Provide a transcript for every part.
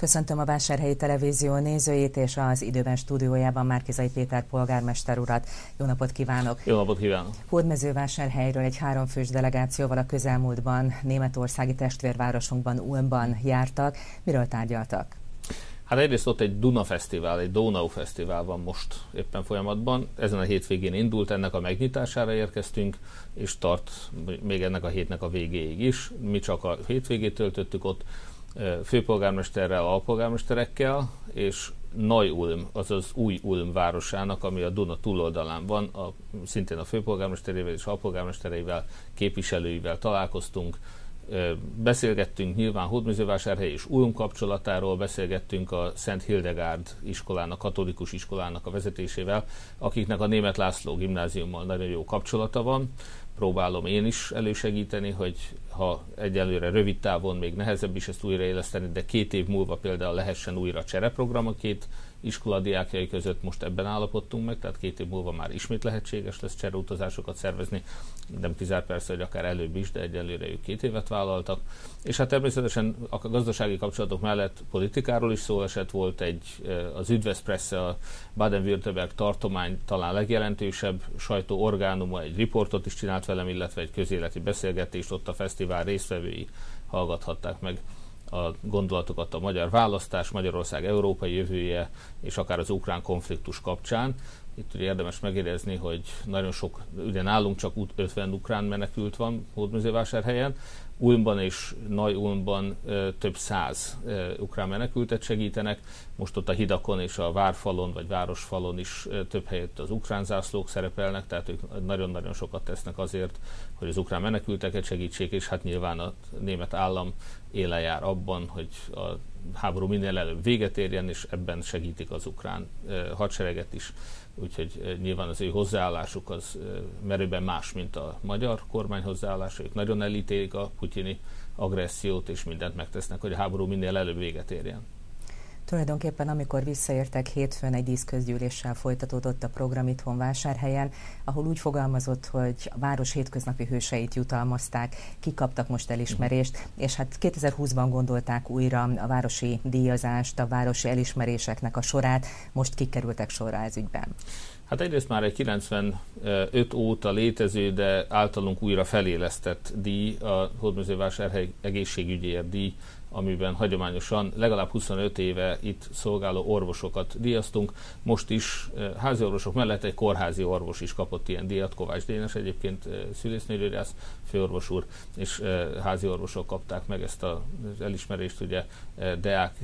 Köszöntöm a Vásárhelyi Televízió nézőjét és az időben stúdiójában Márkizai Péter polgármester urat. Jó napot kívánok! Jó napot kívánok! Hódmezővásárhelyről egy háromfős delegációval a közelmúltban németországi testvérvárosunkban, Ulmban jártak. Miről tárgyaltak? Hát egyrészt ott egy Duna Fesztivál, egy Donau Fesztivál van most éppen folyamatban. Ezen a hétvégén indult, ennek a megnyitására érkeztünk, és tart még ennek a hétnek a végéig is. Mi csak a hétvégét töltöttük ott, főpolgármesterrel, alpolgármesterekkel, és Nagy Ulm, azaz új Ulm városának, ami a Duna túloldalán van, a, szintén a főpolgármesterével és alpolgármestereivel, képviselőivel találkoztunk, beszélgettünk nyilván Hódműzővásárhely és Ulm kapcsolatáról, beszélgettünk a Szent Hildegárd iskolának, katolikus iskolának a vezetésével, akiknek a Német László gimnáziummal nagyon jó kapcsolata van. Próbálom én is elősegíteni, hogy ha egyelőre rövid távon még nehezebb is ezt újraéleszteni, de két év múlva például lehessen újra csereprogram két iskola diákjai között most ebben állapodtunk meg, tehát két év múlva már ismét lehetséges lesz csereutazásokat szervezni, nem kizárt persze, hogy akár előbb is, de egyelőre ők két évet vállaltak. És hát természetesen a gazdasági kapcsolatok mellett politikáról is szó esett, volt egy, az Üdveszpressze, a Baden-Württemberg tartomány talán legjelentősebb sajtóorgánuma, egy riportot is csinált velem, illetve egy közéleti beszélgetést ott a fesztivál résztvevői hallgathatták meg a gondolatokat a magyar választás, Magyarország európai jövője, és akár az ukrán konfliktus kapcsán. Itt ugye érdemes megérzni, hogy nagyon sok, ugye nálunk csak 50 ukrán menekült van Hódműzővásárhelyen, Ulmban és Nagy Ulmban több száz ukrán menekültet segítenek. Most ott a hidakon és a várfalon vagy városfalon is több helyett az ukrán zászlók szerepelnek, tehát ők nagyon-nagyon sokat tesznek azért, hogy az ukrán menekülteket segítsék, és hát nyilván a német állam éle jár abban, hogy a háború minél előbb véget érjen, és ebben segítik az ukrán hadsereget is úgyhogy nyilván az ő hozzáállásuk az merőben más, mint a magyar kormány hozzáállása. Ők nagyon elítélik a putyini agressziót, és mindent megtesznek, hogy a háború minél előbb véget érjen. Tulajdonképpen amikor visszaértek hétfőn egy díszközgyűléssel folytatódott a program itthon vásárhelyen, ahol úgy fogalmazott, hogy a város hétköznapi hőseit jutalmazták, kikaptak most elismerést, és hát 2020-ban gondolták újra a városi díjazást, a városi elismeréseknek a sorát, most kikerültek sorra ez ügyben. Hát egyrészt már egy 95 óta létező, de általunk újra felélesztett díj, a Hódmezővásárhely egészségügyért díj, amiben hagyományosan legalább 25 éve itt szolgáló orvosokat díjaztunk. Most is eh, házi orvosok mellett egy kórházi orvos is kapott ilyen díjat, Kovács Dénes egyébként eh, szülésznőgyógyász főorvos úr, és eh, házi orvosok kapták meg ezt az elismerést, ugye Deák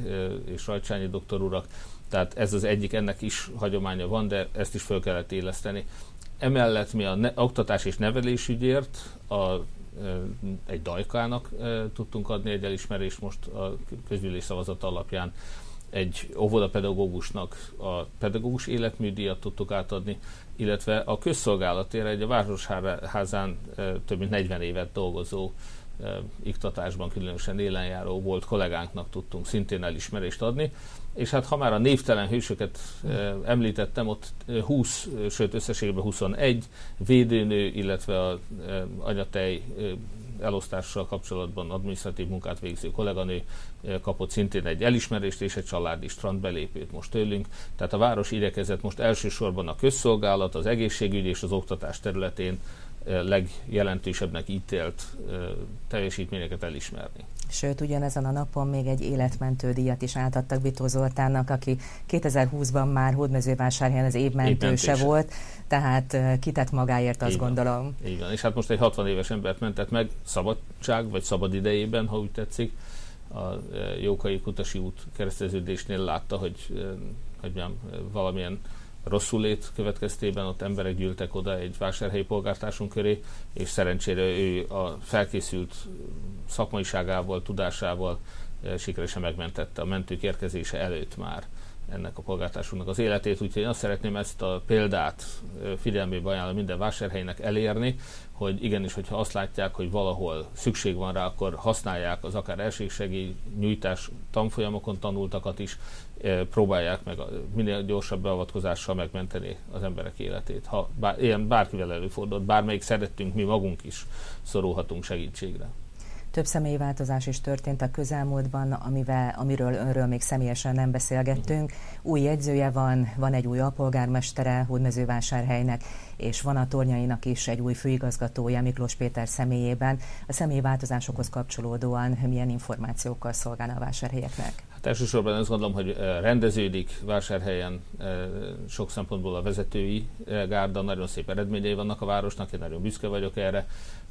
és Rajcsányi doktor urak. Tehát ez az egyik, ennek is hagyománya van, de ezt is föl kellett éleszteni. Emellett mi a ne- oktatás és nevelésügyért a egy dajkának tudtunk adni egy elismerést most a közgyűlés szavazat alapján. Egy óvodapedagógusnak a pedagógus életműdíjat tudtuk átadni, illetve a közszolgálatére egy a Városházán több mint 40 évet dolgozó iktatásban különösen élenjáró volt kollégánknak tudtunk szintén elismerést adni. És hát ha már a névtelen hősöket említettem, ott 20, sőt összességében 21 védőnő, illetve a anyatej elosztással kapcsolatban adminisztratív munkát végző kolléganő kapott szintén egy elismerést és egy családi strand belépőt most tőlünk. Tehát a város igyekezett most elsősorban a közszolgálat, az egészségügy és az oktatás területén legjelentősebbnek ítélt teljesítményeket elismerni. Sőt, ugyanezen a napon még egy életmentő díjat is átadtak Bitó Zoltánnak, aki 2020-ban már Hódmezővásárhelyen az évmentőse volt, tehát kitett magáért, azt Így gondolom. Van, és hát most egy 60 éves embert mentett meg szabadság, vagy szabad idejében, ha úgy tetszik. A Jókai Kutasi út kereszteződésnél látta, hogy, hogy mondjam, valamilyen rosszulét következtében ott emberek gyűltek oda egy vásárhelyi polgártársunk köré, és szerencsére ő a felkészült szakmaiságával, tudásával eh, sikeresen megmentette a mentők érkezése előtt már ennek a polgártársunknak az életét, úgyhogy én azt szeretném ezt a példát figyelmébe ajánlani minden vásárhelynek elérni, hogy igenis, hogyha azt látják, hogy valahol szükség van rá, akkor használják az akár elsősegély nyújtás tanfolyamokon tanultakat is, próbálják meg minél gyorsabb beavatkozással megmenteni az emberek életét. Ha bár, ilyen bárkivel előfordult, bármelyik szerettünk, mi magunk is szorulhatunk segítségre. Több személyi változás is történt a közelmúltban, amivel, amiről önről még személyesen nem beszélgettünk. Új jegyzője van, van egy új alpolgármestere Hódmezővásárhelynek, és van a tornyainak is egy új főigazgatója Miklós Péter személyében. A személyi változásokhoz kapcsolódóan milyen információkkal szolgálna a vásárhelyeknek? Hát elsősorban azt gondolom, hogy eh, rendeződik vásárhelyen eh, sok szempontból a vezetői eh, gárda, nagyon szép eredményei vannak a városnak, én nagyon büszke vagyok erre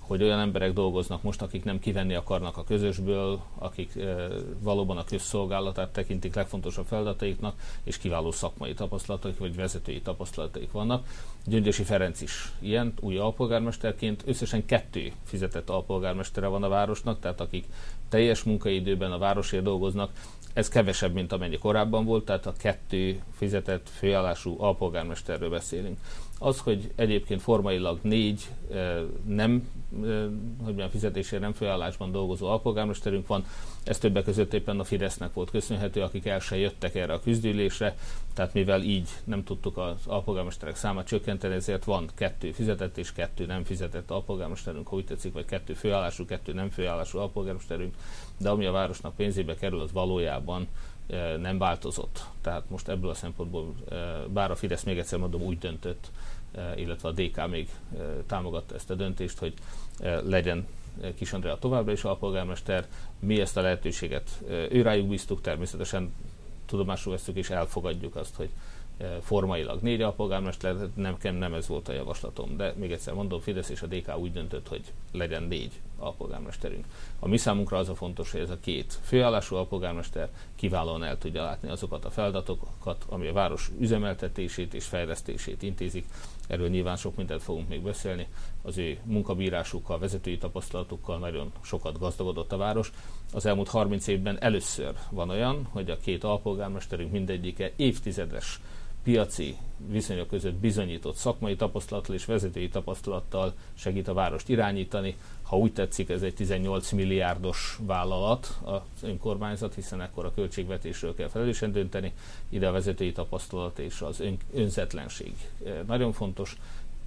hogy olyan emberek dolgoznak most, akik nem kivenni akarnak a közösből, akik e, valóban a közszolgálatát tekintik legfontosabb feladataiknak, és kiváló szakmai tapasztalataik vagy vezetői tapasztalataik vannak. Gyöngyösi Ferenc is ilyen, új alpolgármesterként, összesen kettő fizetett alpolgármestere van a városnak, tehát akik teljes munkaidőben a városért dolgoznak, ez kevesebb, mint amennyi korábban volt, tehát a kettő fizetett főállású alpolgármesterről beszélünk. Az, hogy egyébként formailag négy nem hogy milyen fizetésért nem főállásban dolgozó alpolgármesterünk van, ez többek között éppen a Fidesznek volt köszönhető, akik el se jöttek erre a küzdülésre, tehát mivel így nem tudtuk az alpolgármesterek számát csökkenteni, ezért van kettő fizetett és kettő nem fizetett alpolgármesterünk, ha úgy tetszik, vagy kettő főállású, kettő nem főállású alpolgármesterünk, de ami a városnak pénzébe kerül, az valójában nem változott. Tehát most ebből a szempontból, bár a Fidesz még egyszer mondom úgy döntött, illetve a DK még támogatta ezt a döntést, hogy legyen Kis Andrea továbbra is alpolgármester. Mi ezt a lehetőséget őrájuk bíztuk, természetesen tudomásul veszük és elfogadjuk azt, hogy formailag négy alpolgármester, nem, nem ez volt a javaslatom, de még egyszer mondom, Fidesz és a DK úgy döntött, hogy legyen négy alpolgármesterünk. A mi számunkra az a fontos, hogy ez a két főállású alpolgármester kiválóan el tudja látni azokat a feladatokat, ami a város üzemeltetését és fejlesztését intézik. Erről nyilván sok mindent fogunk még beszélni. Az ő munkabírásukkal, vezetői tapasztalatukkal nagyon sokat gazdagodott a város. Az elmúlt 30 évben először van olyan, hogy a két alpolgármesterünk mindegyike évtizedes piaci viszonyok között bizonyított szakmai tapasztalattal és vezetői tapasztalattal segít a várost irányítani. Ha úgy tetszik, ez egy 18 milliárdos vállalat az önkormányzat, hiszen ekkor a költségvetésről kell felelősen dönteni. Ide a vezetői tapasztalat és az ön, önzetlenség eh, nagyon fontos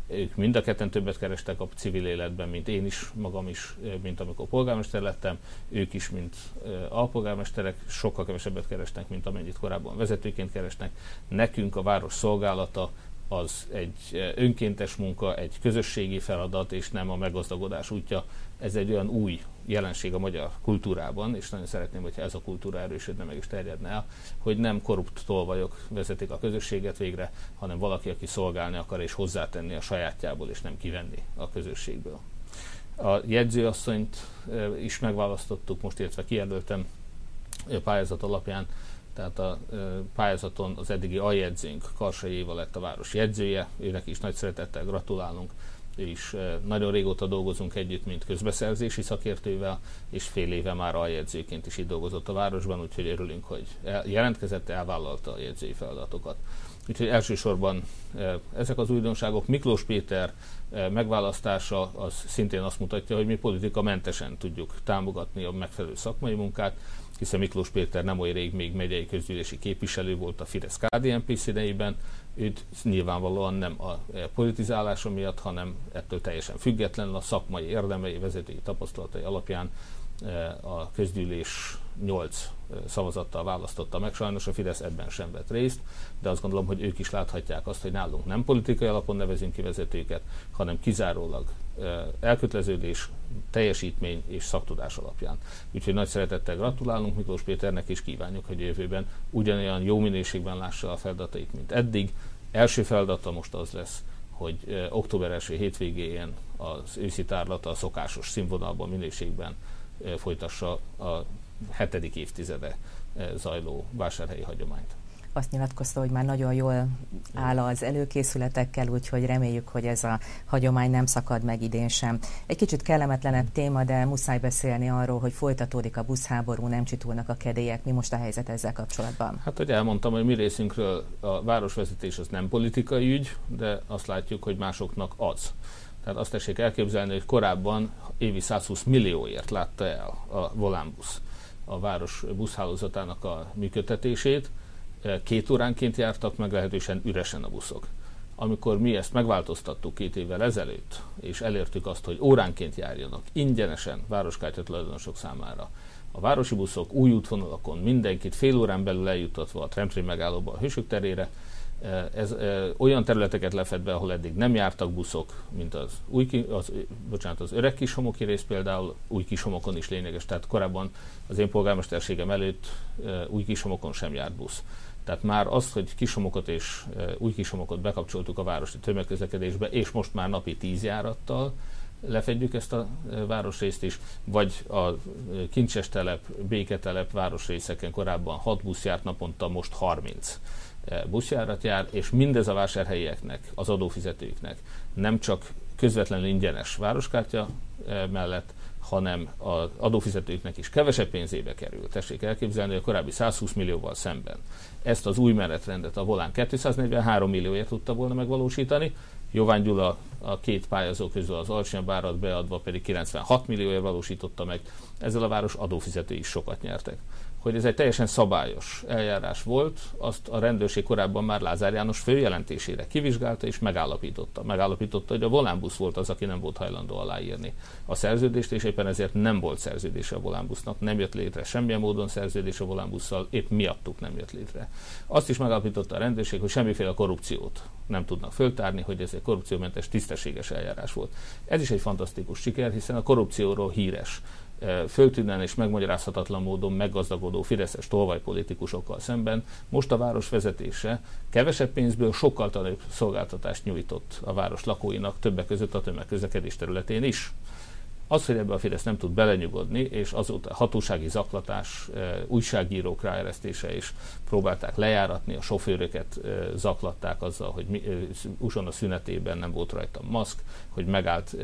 ők mind a ketten többet kerestek a civil életben, mint én is, magam is, mint amikor polgármester lettem, ők is, mint alpolgármesterek, sokkal kevesebbet kerestek, mint amennyit korábban vezetőként keresnek. Nekünk a város szolgálata az egy önkéntes munka, egy közösségi feladat, és nem a meggazdagodás útja. Ez egy olyan új jelenség a magyar kultúrában, és nagyon szeretném, hogyha ez a kultúra erősödne meg is terjedne el, hogy nem korrupt tolvajok vezetik a közösséget végre, hanem valaki, aki szolgálni akar és hozzátenni a sajátjából, és nem kivenni a közösségből. A jegyzőasszonyt is megválasztottuk, most illetve kijelöltem pályázat alapján, tehát a pályázaton az eddigi aljegyzőnk Karsai Éva lett a város jegyzője, őnek is nagy szeretettel gratulálunk, és nagyon régóta dolgozunk együtt, mint közbeszerzési szakértővel, és fél éve már aljegyzőként is itt dolgozott a városban, úgyhogy örülünk, hogy jelentkezett, elvállalta a jegyzői feladatokat. Úgyhogy elsősorban ezek az újdonságok. Miklós Péter megválasztása az szintén azt mutatja, hogy mi politika mentesen tudjuk támogatni a megfelelő szakmai munkát, hiszen Miklós Péter nem olyan rég még megyei közgyűlési képviselő volt a fidesz KDNP színeiben, őt nyilvánvalóan nem a politizálása miatt, hanem ettől teljesen független a szakmai érdemei, vezetői tapasztalatai alapján a közgyűlés 8 szavazattal választotta meg. Sajnos a Fidesz ebben sem vett részt, de azt gondolom, hogy ők is láthatják azt, hogy nálunk nem politikai alapon nevezünk ki vezetőket, hanem kizárólag elköteleződés, teljesítmény és szaktudás alapján. Úgyhogy nagy szeretettel gratulálunk Miklós Péternek, és kívánjuk, hogy jövőben ugyanolyan jó minőségben lássa a feladatait, mint eddig. Első feladata most az lesz, hogy október első hétvégén az őszi tárlata a szokásos színvonalban, minőségben folytassa a hetedik évtizede zajló vásárhelyi hagyományt azt nyilatkozta, hogy már nagyon jól áll az előkészületekkel, úgyhogy reméljük, hogy ez a hagyomány nem szakad meg idén sem. Egy kicsit kellemetlenebb téma, de muszáj beszélni arról, hogy folytatódik a buszháború, nem csitulnak a kedélyek. Mi most a helyzet ezzel kapcsolatban? Hát, hogy elmondtam, hogy mi részünkről a városvezetés az nem politikai ügy, de azt látjuk, hogy másoknak az. Tehát azt tessék elképzelni, hogy korábban évi 120 millióért látta el a Volánbusz a város buszhálózatának a működtetését, két óránként jártak meg lehetősen üresen a buszok. amikor mi ezt megváltoztattuk két évvel ezelőtt, és elértük azt, hogy óránként járjanak ingyenesen városkártya tulajdonosok számára, a városi buszok új útvonalakon mindenkit fél órán belül eljuttatva a tramtrain megállóba a Hősök terére, ez e, olyan területeket lefed be, ahol eddig nem jártak buszok, mint az, új, az, bocsánat, az öreg kishomoki rész például, új kishomokon is lényeges, tehát korábban az én polgármesterségem előtt e, új kishomokon sem járt busz. Tehát már az, hogy kisomokot és e, új kisomokot bekapcsoltuk a városi tömegközlekedésbe, és most már napi tíz járattal lefedjük ezt a városrészt is, vagy a Kincses telep, Béketelep városrészeken korábban 6 busz járt naponta, most 30 buszjárat jár, és mindez a vásárhelyieknek, az adófizetőknek nem csak közvetlenül ingyenes városkártya mellett, hanem az adófizetőknek is kevesebb pénzébe kerül. Tessék elképzelni, hogy a korábbi 120 millióval szemben ezt az új menetrendet a Volán 243 millióért tudta volna megvalósítani, Jován Gyula a két pályázó közül az alacsonyabb árat beadva pedig 96 millióért valósította meg. Ezzel a város adófizetői is sokat nyertek hogy ez egy teljesen szabályos eljárás volt, azt a rendőrség korábban már Lázár János főjelentésére kivizsgálta és megállapította. Megállapította, hogy a volánbusz volt az, aki nem volt hajlandó aláírni a szerződést, és éppen ezért nem volt szerződése a volánbusznak, nem jött létre semmilyen módon szerződés a volánbusszal, épp miattuk nem jött létre. Azt is megállapította a rendőrség, hogy semmiféle korrupciót nem tudnak föltárni, hogy ez egy korrupciómentes, tisztességes eljárás volt. Ez is egy fantasztikus siker, hiszen a korrupcióról híres föltűnően és megmagyarázhatatlan módon meggazdagodó fideszes tolvajpolitikusokkal szemben most a város vezetése kevesebb pénzből sokkal találóbb szolgáltatást nyújtott a város lakóinak, többek között a tömegközlekedés területén is. Az, hogy ebbe a Fidesz nem tud belenyugodni, és azóta hatósági zaklatás, újságírók ráeresztése is próbálták lejáratni, a sofőröket zaklatták azzal, hogy uson a szünetében nem volt rajta maszk, hogy megállt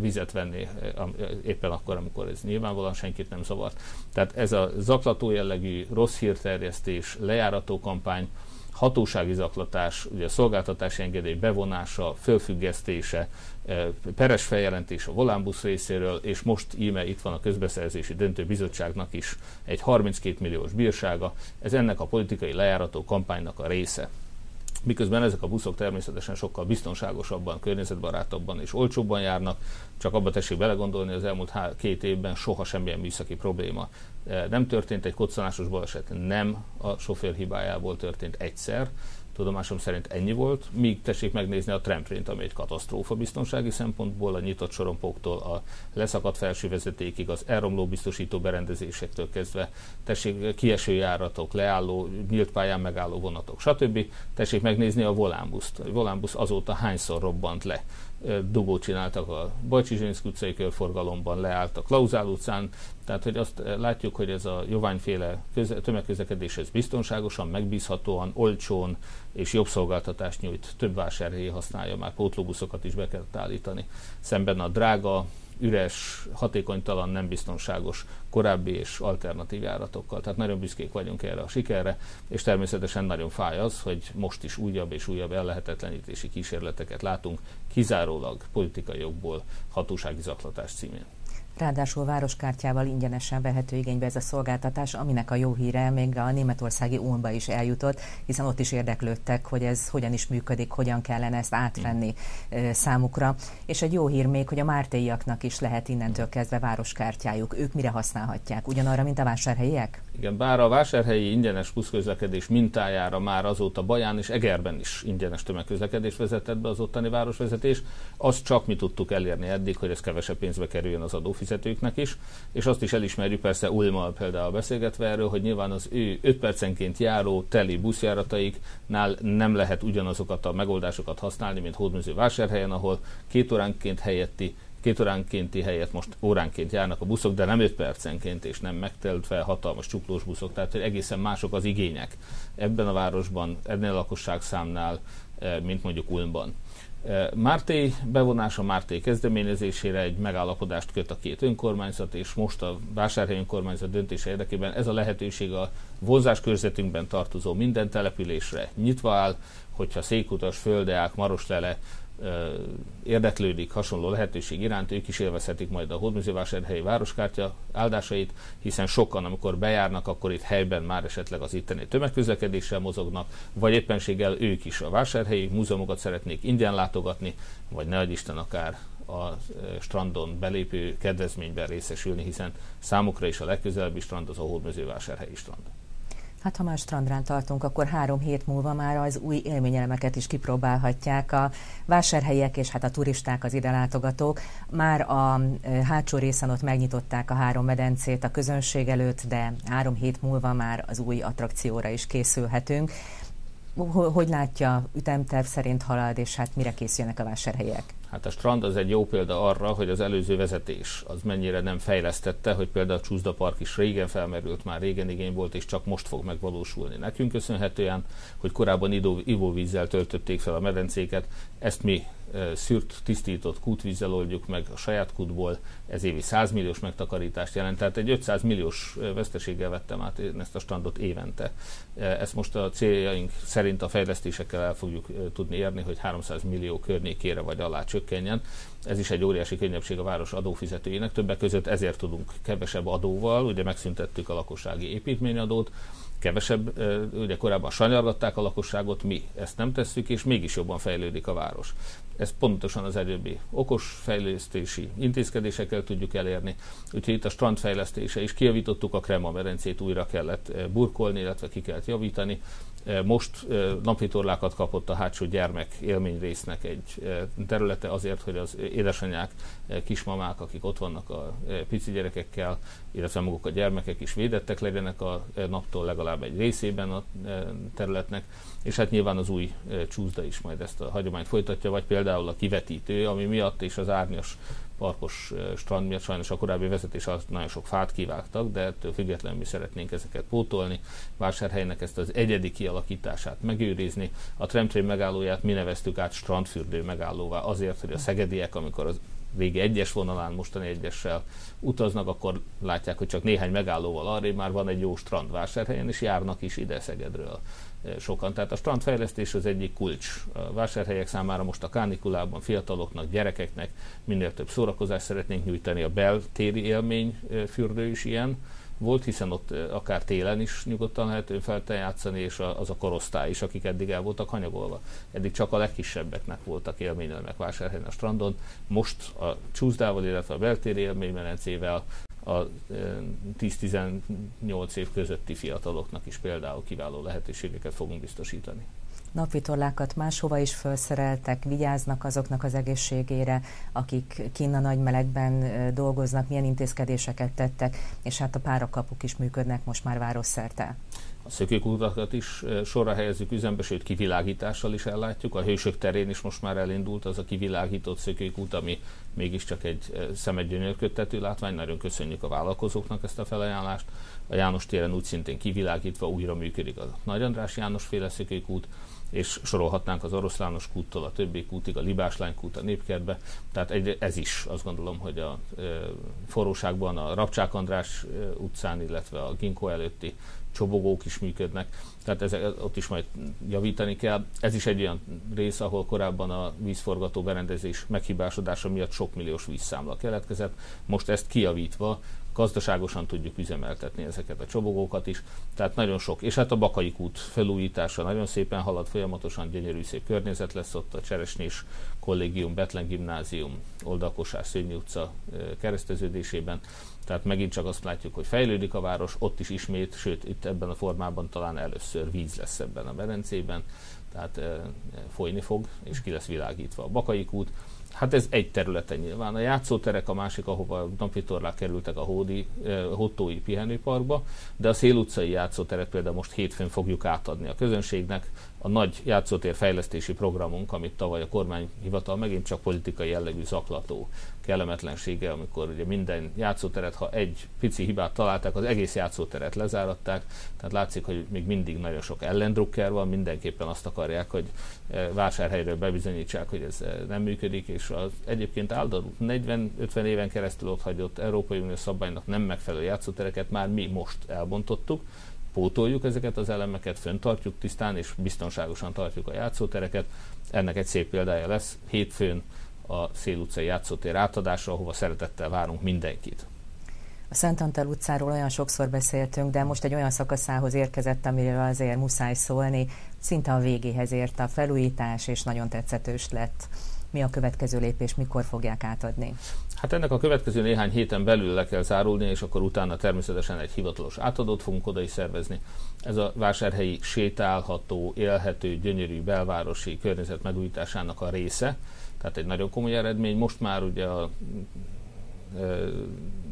vizet venni éppen akkor, amikor ez nyilvánvalóan senkit nem zavart. Tehát ez a zaklató jellegű rossz hírterjesztés, lejárató kampány, hatósági zaklatás, ugye a szolgáltatási engedély bevonása, fölfüggesztése, e, peres feljelentés a volánbusz részéről, és most íme itt van a közbeszerzési döntő bizottságnak is egy 32 milliós bírsága. Ez ennek a politikai lejárató kampánynak a része miközben ezek a buszok természetesen sokkal biztonságosabban, környezetbarátabban és olcsóbban járnak, csak abba tessék belegondolni, az elmúlt két évben soha semmilyen műszaki probléma eh, nem történt, egy koccanásos baleset nem a sofőr hibájából történt egyszer, tudomásom szerint ennyi volt, míg tessék megnézni a tramprint, ami egy katasztrófa biztonsági szempontból, a nyitott sorompóktól a leszakadt felső vezetékig, az elromló biztosító berendezésektől kezdve, tessék kieső járatok, leálló, nyílt pályán megálló vonatok, stb. Tessék megnézni a volánbuszt. A volánbusz azóta hányszor robbant le dugót csináltak a Bajcsi Zsinszk utcai körforgalomban, leállt a Klauzál utcán, tehát hogy azt látjuk, hogy ez a joványféle köze- tömegközlekedés ez biztonságosan, megbízhatóan, olcsón és jobb szolgáltatást nyújt. Több vásárhelyi használja már, pótlóbuszokat is be kellett állítani. Szemben a drága, üres, hatékonytalan, nem biztonságos korábbi és alternatív járatokkal. Tehát nagyon büszkék vagyunk erre a sikerre, és természetesen nagyon fáj az, hogy most is újabb és újabb ellehetetlenítési kísérleteket látunk, kizárólag politikai jogból hatósági zaklatás címén. Ráadásul városkártyával ingyenesen vehető igénybe ez a szolgáltatás, aminek a jó híre még a németországi Ulmba is eljutott, hiszen ott is érdeklődtek, hogy ez hogyan is működik, hogyan kellene ezt átvenni számukra. És egy jó hír még, hogy a mártéiaknak is lehet innentől kezdve városkártyájuk. Ők mire használhatják? Ugyanarra, mint a vásárhelyiek? Igen, bár a vásárhelyi ingyenes buszközlekedés mintájára már azóta Baján és Egerben is ingyenes tömegközlekedés vezetett be az ottani városvezetés, azt csak mi tudtuk elérni eddig, hogy ez kevesebb pénzbe kerüljön az adófizetőknek is, és azt is elismerjük persze Ulmal például beszélgetve erről, hogy nyilván az ő 5 percenként járó teli buszjárataiknál nem lehet ugyanazokat a megoldásokat használni, mint Hódműző vásárhelyen, ahol két óránként helyetti két óránkénti helyet most óránként járnak a buszok, de nem 5 percenként, és nem megteltve hatalmas csuklós buszok, tehát hogy egészen mások az igények ebben a városban, ennél a lakosságszámnál, eh, mint mondjuk Ulmban. Eh, Márté bevonása Márté kezdeményezésére egy megállapodást köt a két önkormányzat, és most a vásárhely önkormányzat döntése érdekében ez a lehetőség a vonzás körzetünkben tartozó minden településre nyitva áll, hogyha Székutas, Földeák, Maroslele, érdeklődik hasonló lehetőség iránt, ők is élvezhetik majd a Hódműzővásárhelyi városkártya áldásait, hiszen sokan, amikor bejárnak, akkor itt helyben már esetleg az itteni tömegközlekedéssel mozognak, vagy éppenséggel ők is a vásárhelyi múzeumokat szeretnék ingyen látogatni, vagy ne Isten akár a strandon belépő kedvezményben részesülni, hiszen számukra is a legközelebbi strand az a Hódmezővásárhelyi strand. Hát ha már strandrán tartunk, akkor három hét múlva már az új élményelemeket is kipróbálhatják a vásárhelyiek és hát a turisták, az ide látogatók. Már a hátsó részen ott megnyitották a három medencét a közönség előtt, de három hét múlva már az új attrakcióra is készülhetünk. Hogy látja, ütemterv szerint halad, és hát mire készülnek a vásárhelyiek? Hát a strand az egy jó példa arra, hogy az előző vezetés az mennyire nem fejlesztette, hogy például a Csúszda Park is régen felmerült, már régen igény volt, és csak most fog megvalósulni. Nekünk köszönhetően, hogy korábban ivóvízzel töltötték fel a medencéket, ezt mi szűrt, tisztított kútvízzel oldjuk meg a saját kútból, ez évi 100 milliós megtakarítást jelent, tehát egy 500 milliós veszteséggel vettem át ezt a standot évente. Ezt most a céljaink szerint a fejlesztésekkel el fogjuk tudni érni, hogy 300 millió környékére vagy alá csökkenjen. Ez is egy óriási könnyebbség a város adófizetőinek, többek között ezért tudunk kevesebb adóval, ugye megszüntettük a lakossági építményadót, kevesebb, ugye korábban sanyargatták a lakosságot, mi ezt nem tesszük, és mégis jobban fejlődik a város. Ez pontosan az előbbi okos fejlesztési intézkedésekkel tudjuk elérni. Úgyhogy itt a strandfejlesztése is kiavítottuk a Krema merencét, újra kellett burkolni, illetve ki kellett javítani. Most napvitorlákat kapott a hátsó gyermek élményrésznek egy területe azért, hogy az édesanyák, kismamák, akik ott vannak a pici gyerekekkel, illetve maguk a gyermekek is védettek legyenek a naptól legalább egy részében a területnek, és hát nyilván az új csúszda is majd ezt a hagyományt folytatja, vagy például a kivetítő, ami miatt és az árnyas parkos strand miatt sajnos a korábbi vezetés alatt nagyon sok fát kivágtak, de ettől függetlenül mi szeretnénk ezeket pótolni. Vásárhelynek ezt az egyedi kialakítását megőrizni. A tramtrain megállóját mi neveztük át strandfürdő megállóvá azért, hogy a szegediek, amikor az régi egyes vonalán, mostani egyessel utaznak, akkor látják, hogy csak néhány megállóval arra már van egy jó strand vásárhelyen, és járnak is ide Szegedről sokan. Tehát a strandfejlesztés az egyik kulcs. A vásárhelyek számára most a kánikulában fiataloknak, gyerekeknek minél több szórakozást szeretnénk nyújtani. A beltéri élmény fürdő is ilyen volt, hiszen ott akár télen is nyugodtan lehet önfelten játszani, és az a korosztály is, akik eddig el voltak hanyagolva. Eddig csak a legkisebbeknek voltak élményelemek vásárhelyen a strandon. Most a csúszdával, illetve a beltéri élménymenencével a 10-18 év közötti fiataloknak is például kiváló lehetőségeket fogunk biztosítani. Napvitorlákat máshova is felszereltek, vigyáznak azoknak az egészségére, akik kinn a nagy melegben dolgoznak, milyen intézkedéseket tettek, és hát a párakapuk is működnek most már városszerte. A szökőkutakat is sorra helyezzük üzembe, sőt kivilágítással is ellátjuk. A hősök terén is most már elindult az a kivilágított szökőkút, ami mégiscsak egy szemet gyönyörködtető látvány. Nagyon köszönjük a vállalkozóknak ezt a felajánlást. A János téren úgy szintén kivilágítva újra működik a Nagy András János féle szökőkút, és sorolhatnánk az Oroszlános kúttól a többi kútig, a Libáslány kút a Népkertbe. Tehát egy, ez is azt gondolom, hogy a e, forróságban a Rabcsák András utcán, illetve a Ginkó előtti csobogók is működnek, tehát ezek, ott is majd javítani kell. Ez is egy olyan rész, ahol korábban a vízforgató berendezés meghibásodása miatt sok milliós vízszámla keletkezett. Most ezt kijavítva gazdaságosan tudjuk üzemeltetni ezeket a csobogókat is, tehát nagyon sok. És hát a Bakai út felújítása nagyon szépen halad, folyamatosan gyönyörű szép környezet lesz ott, a Cseresnés Kollégium, Betlen Gimnázium, Oldalkosás, Szőnyi utca kereszteződésében. Tehát megint csak azt látjuk, hogy fejlődik a város, ott is ismét, sőt itt ebben a formában talán először víz lesz ebben a Berencében, tehát e, folyni fog, és ki lesz világítva a Bakai út. Hát ez egy területen nyilván. A játszóterek a másik, ahova napvitorlák kerültek a Hódi, eh, Hottói pihenőparkba, de a Szél utcai játszóteret például most hétfőn fogjuk átadni a közönségnek, a nagy játszótér fejlesztési programunk, amit tavaly a kormányhivatal megint csak politikai jellegű zaklató kellemetlensége, amikor ugye minden játszóteret, ha egy pici hibát találták, az egész játszóteret lezáratták, tehát látszik, hogy még mindig nagyon sok ellendrukker van, mindenképpen azt akarják, hogy e, vásárhelyről bebizonyítsák, hogy ez e, nem működik, és az egyébként áldott 40-50 éven keresztül ott hagyott Európai Unió szabálynak nem megfelelő játszótereket már mi most elbontottuk, pótoljuk ezeket az elemeket, föntartjuk tisztán és biztonságosan tartjuk a játszótereket. Ennek egy szép példája lesz hétfőn a Szél utcai játszótér átadása, ahova szeretettel várunk mindenkit. A Szent Antal utcáról olyan sokszor beszéltünk, de most egy olyan szakaszához érkezett, amiről azért muszáj szólni. Szinte a végéhez ért a felújítás, és nagyon tetszetős lett. Mi a következő lépés, mikor fogják átadni? Hát ennek a következő néhány héten belül le kell zárulni, és akkor utána természetesen egy hivatalos átadót fogunk oda is szervezni. Ez a vásárhelyi sétálható, élhető, gyönyörű belvárosi környezet megújításának a része. Tehát egy nagyon komoly eredmény. Most már ugye a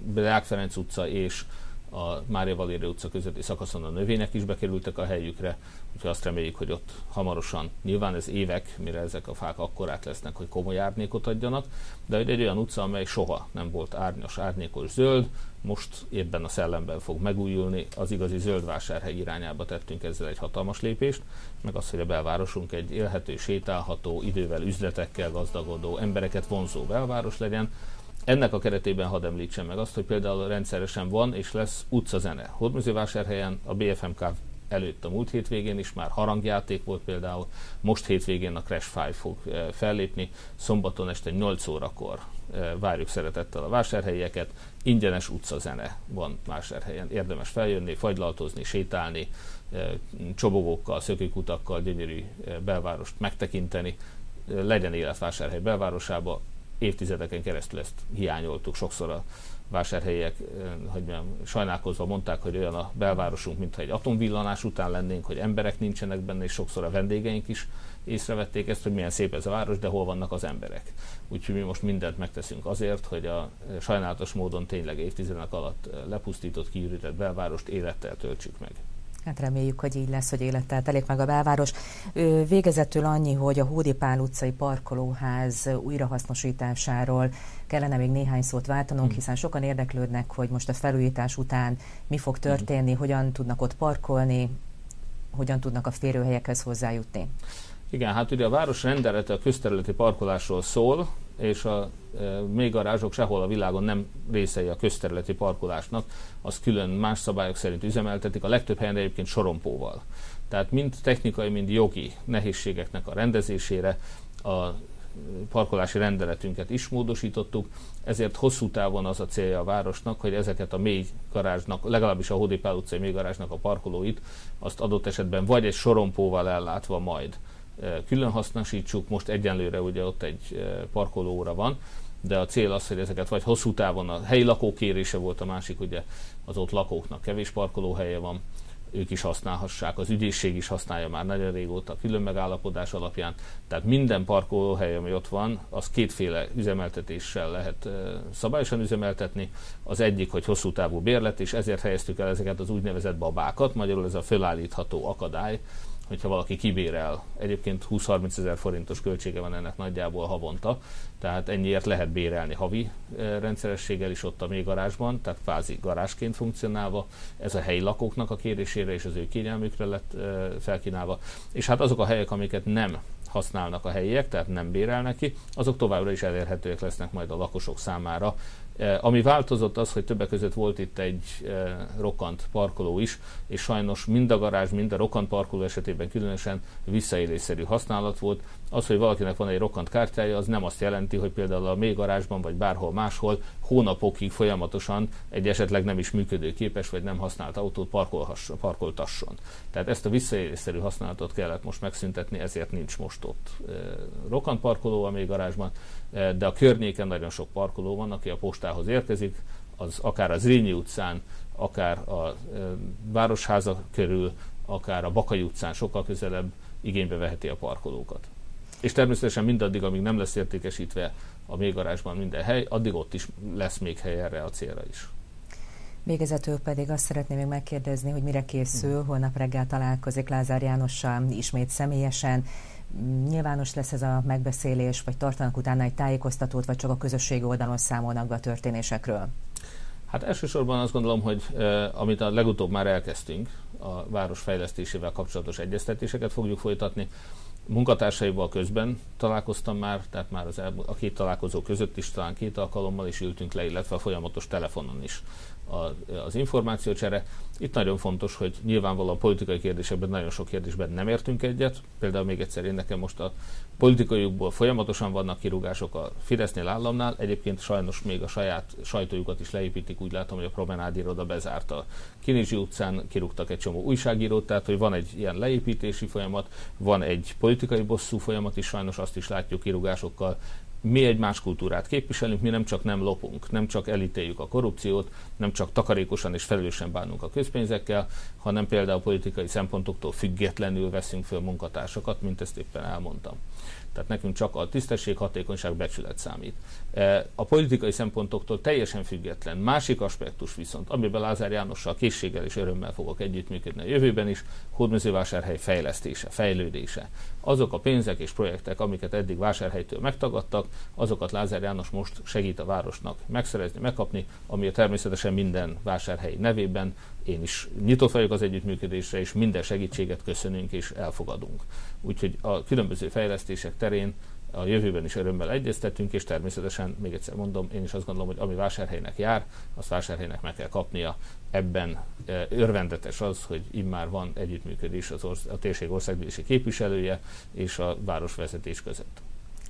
Deák Ferenc utca és a Mária Valéri utca közötti szakaszon a növények is bekerültek a helyükre, úgyhogy azt reméljük, hogy ott hamarosan, nyilván ez évek, mire ezek a fák akkorát lesznek, hogy komoly árnyékot adjanak, de hogy egy olyan utca, amely soha nem volt árnyas, árnyékos zöld, most ebben a szellemben fog megújulni, az igazi zöld vásárhely irányába tettünk ezzel egy hatalmas lépést, meg az, hogy a belvárosunk egy élhető, sétálható, idővel, üzletekkel gazdagodó, embereket vonzó belváros legyen, ennek a keretében hadd említsem meg azt, hogy például rendszeresen van és lesz utcazene. Hódműzővásárhelyen a BFMK előtt a múlt hétvégén is már harangjáték volt például, most hétvégén a Crash 5 fog eh, fellépni, szombaton este 8 órakor eh, várjuk szeretettel a vásárhelyeket, ingyenes utcazene van vásárhelyen, érdemes feljönni, fagylaltozni, sétálni, eh, csobogókkal, szökőkutakkal gyönyörű belvárost megtekinteni, legyen életvásárhely belvárosába, évtizedeken keresztül ezt hiányoltuk. Sokszor a vásárhelyek, hogy mondjam, sajnálkozva mondták, hogy olyan a belvárosunk, mintha egy atomvillanás után lennénk, hogy emberek nincsenek benne, és sokszor a vendégeink is észrevették ezt, hogy milyen szép ez a város, de hol vannak az emberek. Úgyhogy mi most mindent megteszünk azért, hogy a sajnálatos módon tényleg évtizedek alatt lepusztított, kiürített belvárost élettel töltsük meg. Hát reméljük, hogy így lesz, hogy élettel telik meg a belváros. Végezetül annyi, hogy a Hódi Pál utcai parkolóház újrahasznosításáról kellene még néhány szót váltanunk, hmm. hiszen sokan érdeklődnek, hogy most a felújítás után mi fog hmm. történni, hogyan tudnak ott parkolni, hogyan tudnak a férőhelyekhez hozzájutni. Igen, hát ugye a város rendelete a közterületi parkolásról szól, és a e, mélygarázsok sehol a világon nem részei a közterületi parkolásnak, az külön más szabályok szerint üzemeltetik, a legtöbb helyen egyébként sorompóval. Tehát mind technikai, mind jogi nehézségeknek a rendezésére a parkolási rendeletünket is módosítottuk, ezért hosszú távon az a célja a városnak, hogy ezeket a mély garázsnak, legalábbis a Hódépál utcai mély garázsnak a parkolóit, azt adott esetben vagy egy sorompóval ellátva majd külön hasznosítsuk, most egyenlőre ugye ott egy parkolóra van, de a cél az, hogy ezeket vagy hosszú távon a helyi lakók kérése volt a másik, ugye az ott lakóknak kevés parkolóhelye van, ők is használhassák, az ügyészség is használja már nagyon régóta külön megállapodás alapján. Tehát minden parkolóhely, ami ott van, az kétféle üzemeltetéssel lehet szabályosan üzemeltetni. Az egyik, hogy hosszú távú bérlet, és ezért helyeztük el ezeket az úgynevezett babákat, magyarul ez a fölállítható akadály, hogyha valaki kibérel. Egyébként 20-30 ezer forintos költsége van ennek nagyjából havonta, tehát ennyiért lehet bérelni havi eh, rendszerességgel is ott a még garázsban, tehát kvázi garázsként funkcionálva. Ez a helyi lakóknak a kérésére és az ő kényelmükre lett eh, felkínálva. És hát azok a helyek, amiket nem használnak a helyiek, tehát nem bérelnek ki, azok továbbra is elérhetőek lesznek majd a lakosok számára Eh, ami változott az, hogy többek között volt itt egy eh, rokkant parkoló is, és sajnos mind a garázs, mind a rokkant parkoló esetében különösen visszaélésszerű használat volt. Az, hogy valakinek van egy rokkant kártyája, az nem azt jelenti, hogy például a mély garázsban vagy bárhol máshol hónapokig folyamatosan egy esetleg nem is működőképes vagy nem használt autót parkoltasson. Tehát ezt a visszaélésszerű használatot kellett most megszüntetni, ezért nincs most ott rokkant parkoló a mély garázsban, e, de a környéken nagyon sok parkoló van, aki a postához érkezik, az akár az Zrínyi utcán, akár a Városháza körül, akár a Bakai utcán sokkal közelebb igénybe veheti a parkolókat. És természetesen mindaddig, amíg nem lesz értékesítve a mélygarázsban minden hely, addig ott is lesz még hely erre a célra is. Végezetül pedig azt szeretném még megkérdezni, hogy mire készül, holnap reggel találkozik Lázár Jánossal ismét személyesen. Nyilvános lesz ez a megbeszélés, vagy tartanak utána egy tájékoztatót, vagy csak a közösségi oldalon számolnak be a történésekről? Hát elsősorban azt gondolom, hogy eh, amit a legutóbb már elkezdtünk, a város fejlesztésével kapcsolatos egyeztetéseket fogjuk folytatni, munkatársaival közben találkoztam már, tehát már az el, a két találkozó között is talán két alkalommal is ültünk le, illetve folyamatos telefonon is az információcsere. Itt nagyon fontos, hogy nyilvánvalóan politikai kérdésekben nagyon sok kérdésben nem értünk egyet. Például még egyszer én nekem most a politikaikból folyamatosan vannak kirúgások a Fidesznél államnál, egyébként sajnos még a saját sajtójukat is leépítik, úgy látom, hogy a promenád iroda bezárta. Kinizsi utcán kirúgtak egy csomó újságírót, tehát hogy van egy ilyen leépítési folyamat, van egy politikai bosszú folyamat is, sajnos azt is látjuk kirúgásokkal, mi egy más kultúrát képviselünk, mi nem csak nem lopunk, nem csak elítéljük a korrupciót, nem csak takarékosan és felelősen bánunk a közpénzekkel, hanem például politikai szempontoktól függetlenül veszünk föl munkatársakat, mint ezt éppen elmondtam. Tehát nekünk csak a tisztesség, hatékonyság, becsület számít. E, a politikai szempontoktól teljesen független. Másik aspektus viszont, amiben Lázár Jánossal készséggel és örömmel fogok együttműködni a jövőben is, hódmezővásárhely fejlesztése, fejlődése. Azok a pénzek és projektek, amiket eddig vásárhelytől megtagadtak, azokat Lázár János most segít a városnak megszerezni, megkapni, ami természetesen minden vásárhely nevében. Én is nyitott vagyok az együttműködésre, és minden segítséget köszönünk és elfogadunk. Úgyhogy a különböző fejlesztések terén a jövőben is örömmel egyeztetünk, és természetesen, még egyszer mondom, én is azt gondolom, hogy ami vásárhelynek jár, azt vásárhelynek meg kell kapnia. Ebben e, örvendetes az, hogy immár van együttműködés az orsz- a térség országgyűlési képviselője és a városvezetés között.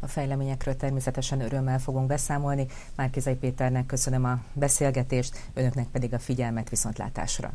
A fejleményekről természetesen örömmel fogunk beszámolni. Márkizai Péternek köszönöm a beszélgetést, önöknek pedig a figyelmet viszontlátásra.